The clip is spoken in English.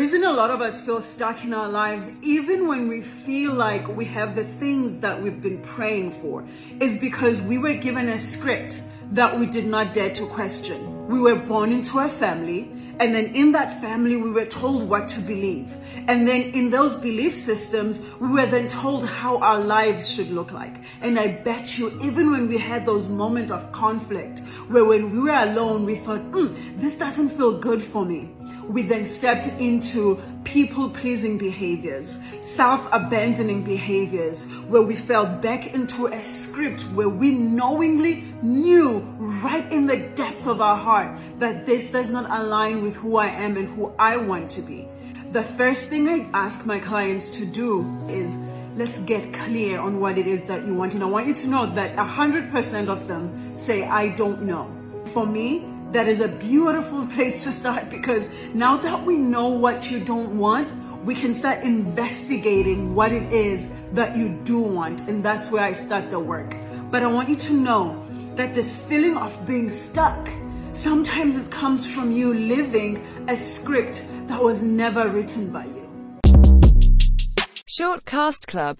reason a lot of us feel stuck in our lives, even when we feel like we have the things that we've been praying for, is because we were given a script that we did not dare to question. We were born into a family, and then in that family, we were told what to believe. And then in those belief systems, we were then told how our lives should look like. And I bet you, even when we had those moments of conflict, where when we were alone, we thought, mm, this doesn't feel good for me we then stepped into people pleasing behaviors, self abandoning behaviors, where we fell back into a script where we knowingly knew right in the depths of our heart that this does not align with who I am and who I want to be. The first thing I ask my clients to do is let's get clear on what it is that you want. And I want you to know that 100% of them say, I don't know. For me, that is a beautiful place to start because now that we know what you don't want, we can start investigating what it is that you do want. And that's where I start the work. But I want you to know that this feeling of being stuck, sometimes it comes from you living a script that was never written by you. Short Cast Club